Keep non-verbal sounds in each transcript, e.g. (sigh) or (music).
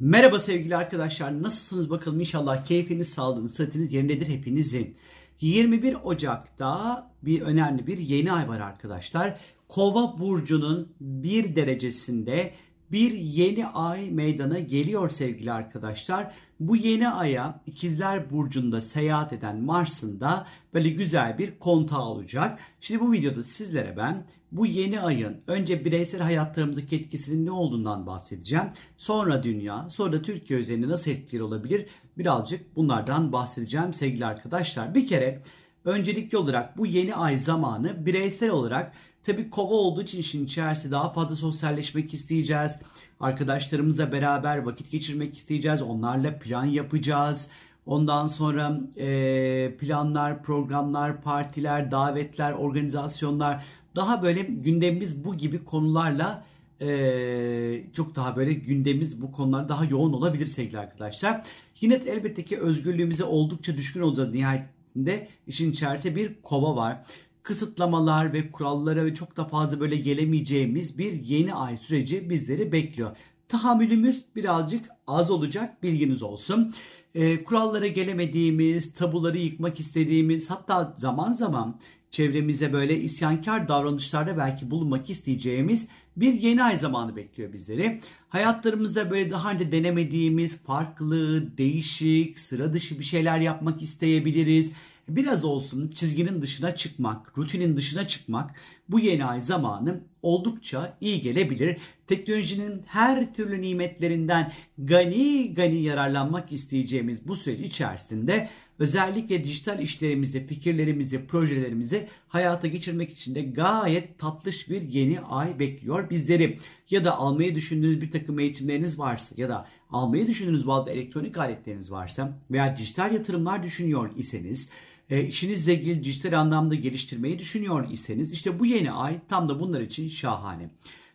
Merhaba sevgili arkadaşlar. Nasılsınız bakalım inşallah keyfiniz, sağlığınız, sıhhatiniz yerindedir hepinizin. 21 Ocak'ta bir önemli bir yeni ay var arkadaşlar. Kova burcunun bir derecesinde bir yeni ay meydana geliyor sevgili arkadaşlar. Bu yeni aya ikizler burcunda seyahat eden Mars'ın da böyle güzel bir kontağı olacak. Şimdi bu videoda sizlere ben bu yeni ayın önce bireysel hayatlarımızdaki etkisinin ne olduğundan bahsedeceğim. Sonra dünya, sonra da Türkiye üzerinde nasıl etkileri olabilir birazcık bunlardan bahsedeceğim sevgili arkadaşlar. Bir kere öncelikli olarak bu yeni ay zamanı bireysel olarak tabi kova olduğu için işin içerisinde daha fazla sosyalleşmek isteyeceğiz. Arkadaşlarımızla beraber vakit geçirmek isteyeceğiz. Onlarla plan yapacağız. Ondan sonra e, planlar, programlar, partiler, davetler, organizasyonlar daha böyle gündemimiz bu gibi konularla e, çok daha böyle gündemimiz bu konular daha yoğun olabilir sevgili arkadaşlar. Yine elbette ki özgürlüğümüze oldukça düşkün olacağız nihayetinde işin içerisinde bir kova var. Kısıtlamalar ve kurallara ve çok da fazla böyle gelemeyeceğimiz bir yeni ay süreci bizleri bekliyor. Tahammülümüz birazcık az olacak bilginiz olsun. E, kurallara gelemediğimiz, tabuları yıkmak istediğimiz hatta zaman zaman çevremize böyle isyankar davranışlarda belki bulunmak isteyeceğimiz bir yeni ay zamanı bekliyor bizleri. Hayatlarımızda böyle daha önce denemediğimiz farklı, değişik, sıra dışı bir şeyler yapmak isteyebiliriz. Biraz olsun çizginin dışına çıkmak, rutinin dışına çıkmak bu yeni ay zamanı oldukça iyi gelebilir. Teknolojinin her türlü nimetlerinden gani gani yararlanmak isteyeceğimiz bu süreç içerisinde özellikle dijital işlerimizi, fikirlerimizi, projelerimizi hayata geçirmek için de gayet tatlış bir yeni ay bekliyor bizleri. Ya da almayı düşündüğünüz bir takım eğitimleriniz varsa ya da almayı düşündüğünüz bazı elektronik aletleriniz varsa veya dijital yatırımlar düşünüyor iseniz e, işinizle ilgili dijital anlamda geliştirmeyi düşünüyor iseniz işte bu yeni ay tam da bunlar için şahane.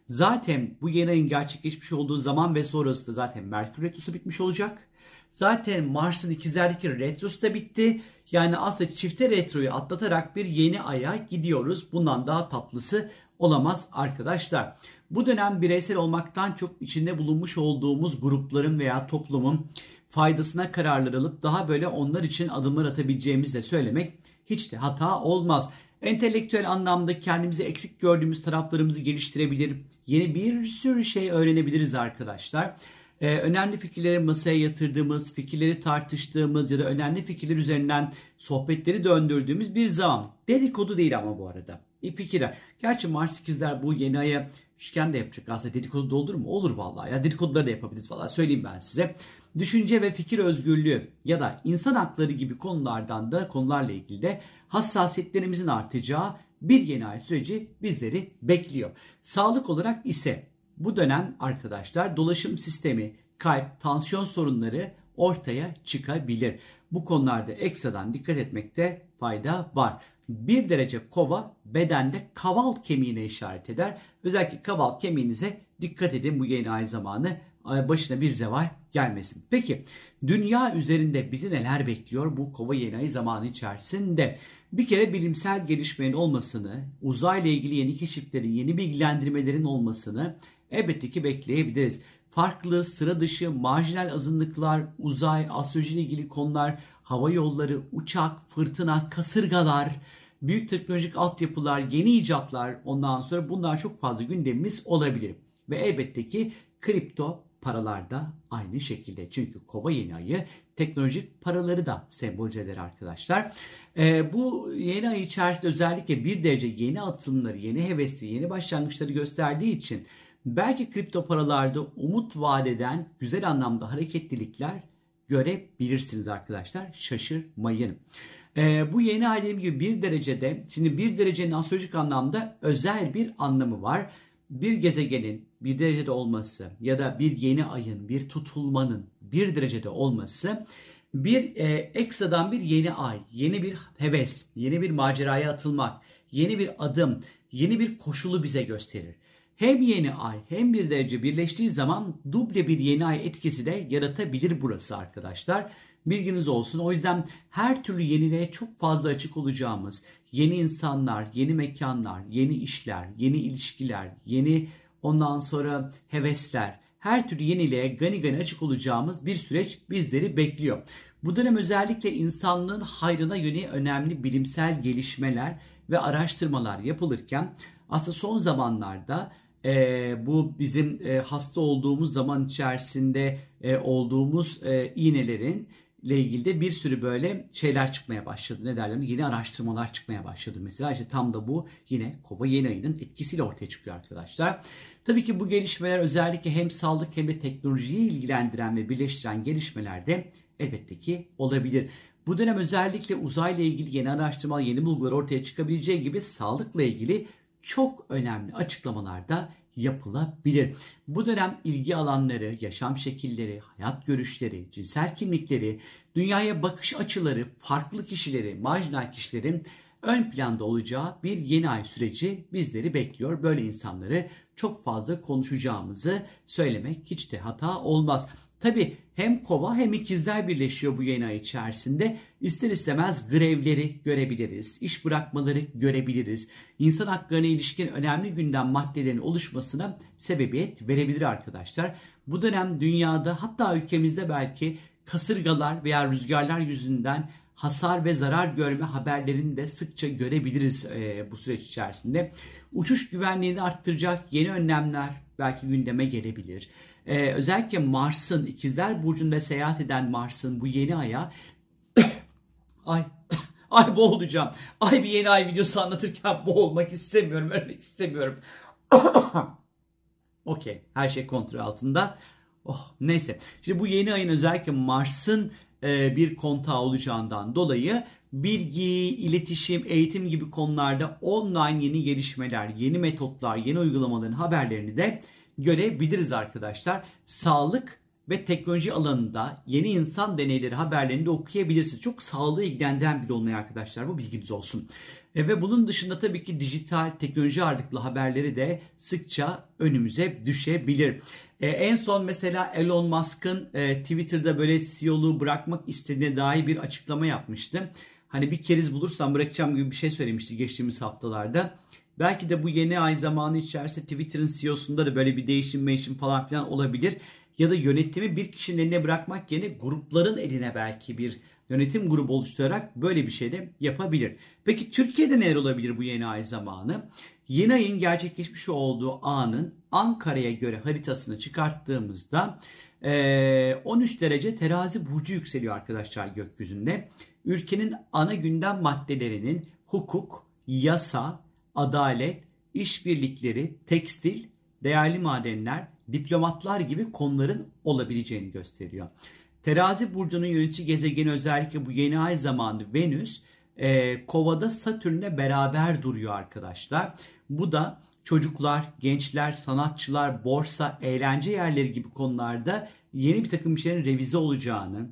Zaten bu yeni ayın gerçekleşmiş olduğu zaman ve sonrası da zaten Merkür Retrosu bitmiş olacak. Zaten Mars'ın ikizlerdeki retrosu da bitti. Yani aslında çifte retroyu atlatarak bir yeni aya gidiyoruz. Bundan daha tatlısı olamaz arkadaşlar. Bu dönem bireysel olmaktan çok içinde bulunmuş olduğumuz grupların veya toplumun faydasına kararlar alıp daha böyle onlar için adımlar atabileceğimizi de söylemek hiç de hata olmaz. Entelektüel anlamda kendimizi eksik gördüğümüz taraflarımızı geliştirebilir. Yeni bir sürü şey öğrenebiliriz arkadaşlar. Ee, önemli fikirleri masaya yatırdığımız, fikirleri tartıştığımız ya da önemli fikirler üzerinden sohbetleri döndürdüğümüz bir zaman. Dedikodu değil ama bu arada. İyi fikirler. Gerçi Mars ikizler bu yeni aya üçgen de yapacak. Aslında dedikodu da olur mu? Olur vallahi. Ya dedikoduları da yapabiliriz vallahi. Söyleyeyim ben size düşünce ve fikir özgürlüğü ya da insan hakları gibi konulardan da konularla ilgili de hassasiyetlerimizin artacağı bir yeni ay süreci bizleri bekliyor. Sağlık olarak ise bu dönem arkadaşlar dolaşım sistemi, kalp, tansiyon sorunları ortaya çıkabilir. Bu konularda ekstradan dikkat etmekte fayda var. Bir derece kova bedende kaval kemiğine işaret eder. Özellikle kaval kemiğinize dikkat edin bu yeni ay zamanı başına bir zeval gelmesin. Peki dünya üzerinde bizi neler bekliyor bu kova yeni ay zamanı içerisinde? Bir kere bilimsel gelişmenin olmasını, uzayla ilgili yeni keşiflerin, yeni bilgilendirmelerin olmasını elbette ki bekleyebiliriz. Farklı, sıra dışı, marjinal azınlıklar, uzay, astroloji ile ilgili konular, hava yolları, uçak, fırtına, kasırgalar, büyük teknolojik altyapılar, yeni icatlar ondan sonra bunlar çok fazla gündemimiz olabilir. Ve elbette ki kripto paralar da aynı şekilde. Çünkü kova yeni ayı teknolojik paraları da sembolize eder arkadaşlar. Ee, bu yeni ay içerisinde özellikle bir derece yeni atılımları, yeni hevesli, yeni başlangıçları gösterdiği için belki kripto paralarda umut vadeden güzel anlamda hareketlilikler görebilirsiniz arkadaşlar. Şaşırmayın. Ee, bu yeni dediğim gibi bir derecede, şimdi bir derecenin astrolojik anlamda özel bir anlamı var bir gezegenin bir derecede olması ya da bir yeni ayın, bir tutulmanın bir derecede olması bir e, ekstradan bir yeni ay, yeni bir heves, yeni bir maceraya atılmak, yeni bir adım, yeni bir koşulu bize gösterir. Hem yeni ay hem bir derece birleştiği zaman duble bir yeni ay etkisi de yaratabilir burası arkadaşlar. Bilginiz olsun. O yüzden her türlü yeniliğe çok fazla açık olacağımız, yeni insanlar, yeni mekanlar, yeni işler, yeni ilişkiler, yeni ondan sonra hevesler, her türlü yeniliğe gani gani açık olacağımız bir süreç bizleri bekliyor. Bu dönem özellikle insanlığın hayrına yönelik önemli bilimsel gelişmeler ve araştırmalar yapılırken aslında son zamanlarda e, bu bizim e, hasta olduğumuz zaman içerisinde e, olduğumuz e, iğnelerin ile ilgili de bir sürü böyle şeyler çıkmaya başladı. Ne derler? Yeni araştırmalar çıkmaya başladı. Mesela işte tam da bu yine kova yeni ayının etkisiyle ortaya çıkıyor arkadaşlar. Tabii ki bu gelişmeler özellikle hem sağlık hem de teknolojiyi ilgilendiren ve birleştiren gelişmelerde elbette ki olabilir. Bu dönem özellikle uzayla ilgili yeni araştırmalar, yeni bulgular ortaya çıkabileceği gibi sağlıkla ilgili çok önemli açıklamalar da yapılabilir. Bu dönem ilgi alanları, yaşam şekilleri, hayat görüşleri, cinsel kimlikleri, dünyaya bakış açıları, farklı kişileri, marjinal kişilerin ön planda olacağı bir yeni ay süreci bizleri bekliyor. Böyle insanları çok fazla konuşacağımızı söylemek hiç de hata olmaz. Tabi hem kova hem ikizler birleşiyor bu yeni ay içerisinde. İster istemez grevleri görebiliriz, iş bırakmaları görebiliriz. İnsan haklarına ilişkin önemli gündem maddelerin oluşmasına sebebiyet verebilir arkadaşlar. Bu dönem dünyada hatta ülkemizde belki kasırgalar veya rüzgarlar yüzünden hasar ve zarar görme haberlerini de sıkça görebiliriz e, bu süreç içerisinde. Uçuş güvenliğini arttıracak yeni önlemler belki gündeme gelebilir. E, özellikle Mars'ın ikizler burcunda seyahat eden Mars'ın bu yeni aya (coughs) ay (coughs) ay boğulacağım. Ay bir yeni ay videosu anlatırken (laughs) boğulmak istemiyorum, ölmek istemiyorum. (coughs) Okey, her şey kontrol altında. Oh, neyse. Şimdi bu yeni ayın özellikle Mars'ın bir kontağı olacağından dolayı bilgi, iletişim, eğitim gibi konularda online yeni gelişmeler, yeni metotlar, yeni uygulamaların haberlerini de görebiliriz arkadaşlar. Sağlık ve teknoloji alanında yeni insan deneyleri haberlerini de okuyabilirsiniz. Çok sağlığı ilgilendiren bir dolunay arkadaşlar bu bilginiz olsun. E, ve bunun dışında tabii ki dijital teknoloji ağırlıklı haberleri de sıkça önümüze düşebilir. E, en son mesela Elon Musk'ın e, Twitter'da böyle CEO'luğu bırakmak istediğine dair bir açıklama yapmıştı. Hani bir keriz bulursam bırakacağım gibi bir şey söylemişti geçtiğimiz haftalarda. Belki de bu yeni ay zamanı içerisinde Twitter'ın CEO'sunda da böyle bir değişim değişim falan filan olabilir. Ya da yönetimi bir kişinin eline bırakmak yerine grupların eline belki bir yönetim grubu oluşturarak böyle bir şey de yapabilir. Peki Türkiye'de neler olabilir bu yeni ay zamanı? Yeni ayın gerçekleşmiş olduğu anın Ankara'ya göre haritasını çıkarttığımızda 13 derece terazi burcu yükseliyor arkadaşlar gökyüzünde. Ülkenin ana gündem maddelerinin hukuk, yasa, adalet, işbirlikleri, tekstil, değerli madenler, diplomatlar gibi konuların olabileceğini gösteriyor. Terazi burcunun yönetici gezegeni özellikle bu yeni ay zamanı Venüs e, Kova'da Satürn'le beraber duruyor arkadaşlar. Bu da çocuklar, gençler, sanatçılar, borsa, eğlence yerleri gibi konularda yeni bir takım şeylerin revize olacağını,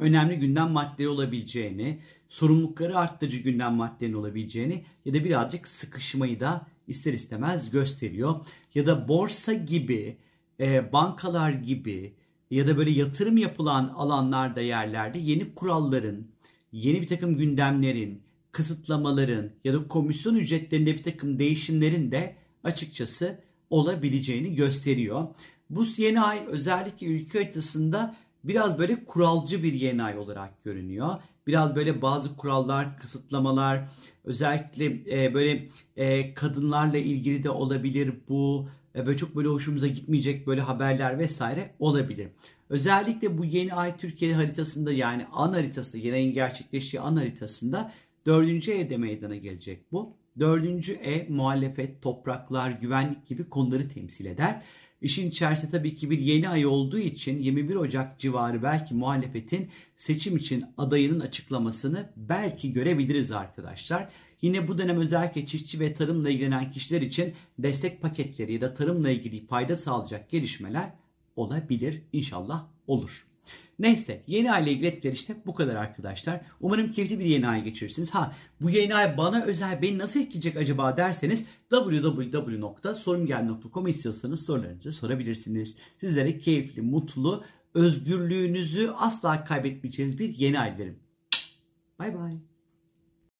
önemli gündem maddeleri olabileceğini, sorumlulukları arttırıcı gündem maddelerinin olabileceğini ya da birazcık sıkışmayı da ister istemez gösteriyor. Ya da borsa gibi, e, bankalar gibi ya da böyle yatırım yapılan alanlarda yerlerde yeni kuralların, yeni bir takım gündemlerin, kısıtlamaların ya da komisyon ücretlerinde bir takım değişimlerin de açıkçası olabileceğini gösteriyor. Bu yeni ay özellikle ülke haritasında biraz böyle kuralcı bir yeni ay olarak görünüyor. Biraz böyle bazı kurallar, kısıtlamalar, özellikle e, böyle e, kadınlarla ilgili de olabilir bu. E, böyle çok böyle hoşumuza gitmeyecek böyle haberler vesaire olabilir. Özellikle bu yeni ay Türkiye haritasında yani an haritasında yeni ayın gerçekleştiği an haritasında dördüncü evde meydana gelecek bu. Dördüncü ev muhalefet, topraklar, güvenlik gibi konuları temsil eder. İşin içerisinde tabii ki bir yeni ay olduğu için 21 Ocak civarı belki muhalefetin seçim için adayının açıklamasını belki görebiliriz arkadaşlar. Yine bu dönem özellikle çiftçi ve tarımla ilgilenen kişiler için destek paketleri ya da tarımla ilgili fayda sağlayacak gelişmeler olabilir. İnşallah olur. Neyse yeni ay ile ilgili etkiler işte bu kadar arkadaşlar. Umarım keyifli bir yeni ay geçirirsiniz. Ha bu yeni ay bana özel beni nasıl etkileyecek acaba derseniz www.sorumgel.com istiyorsanız sorularınızı sorabilirsiniz. Sizlere keyifli, mutlu, özgürlüğünüzü asla kaybetmeyeceğiniz bir yeni ay dilerim. Bay bay.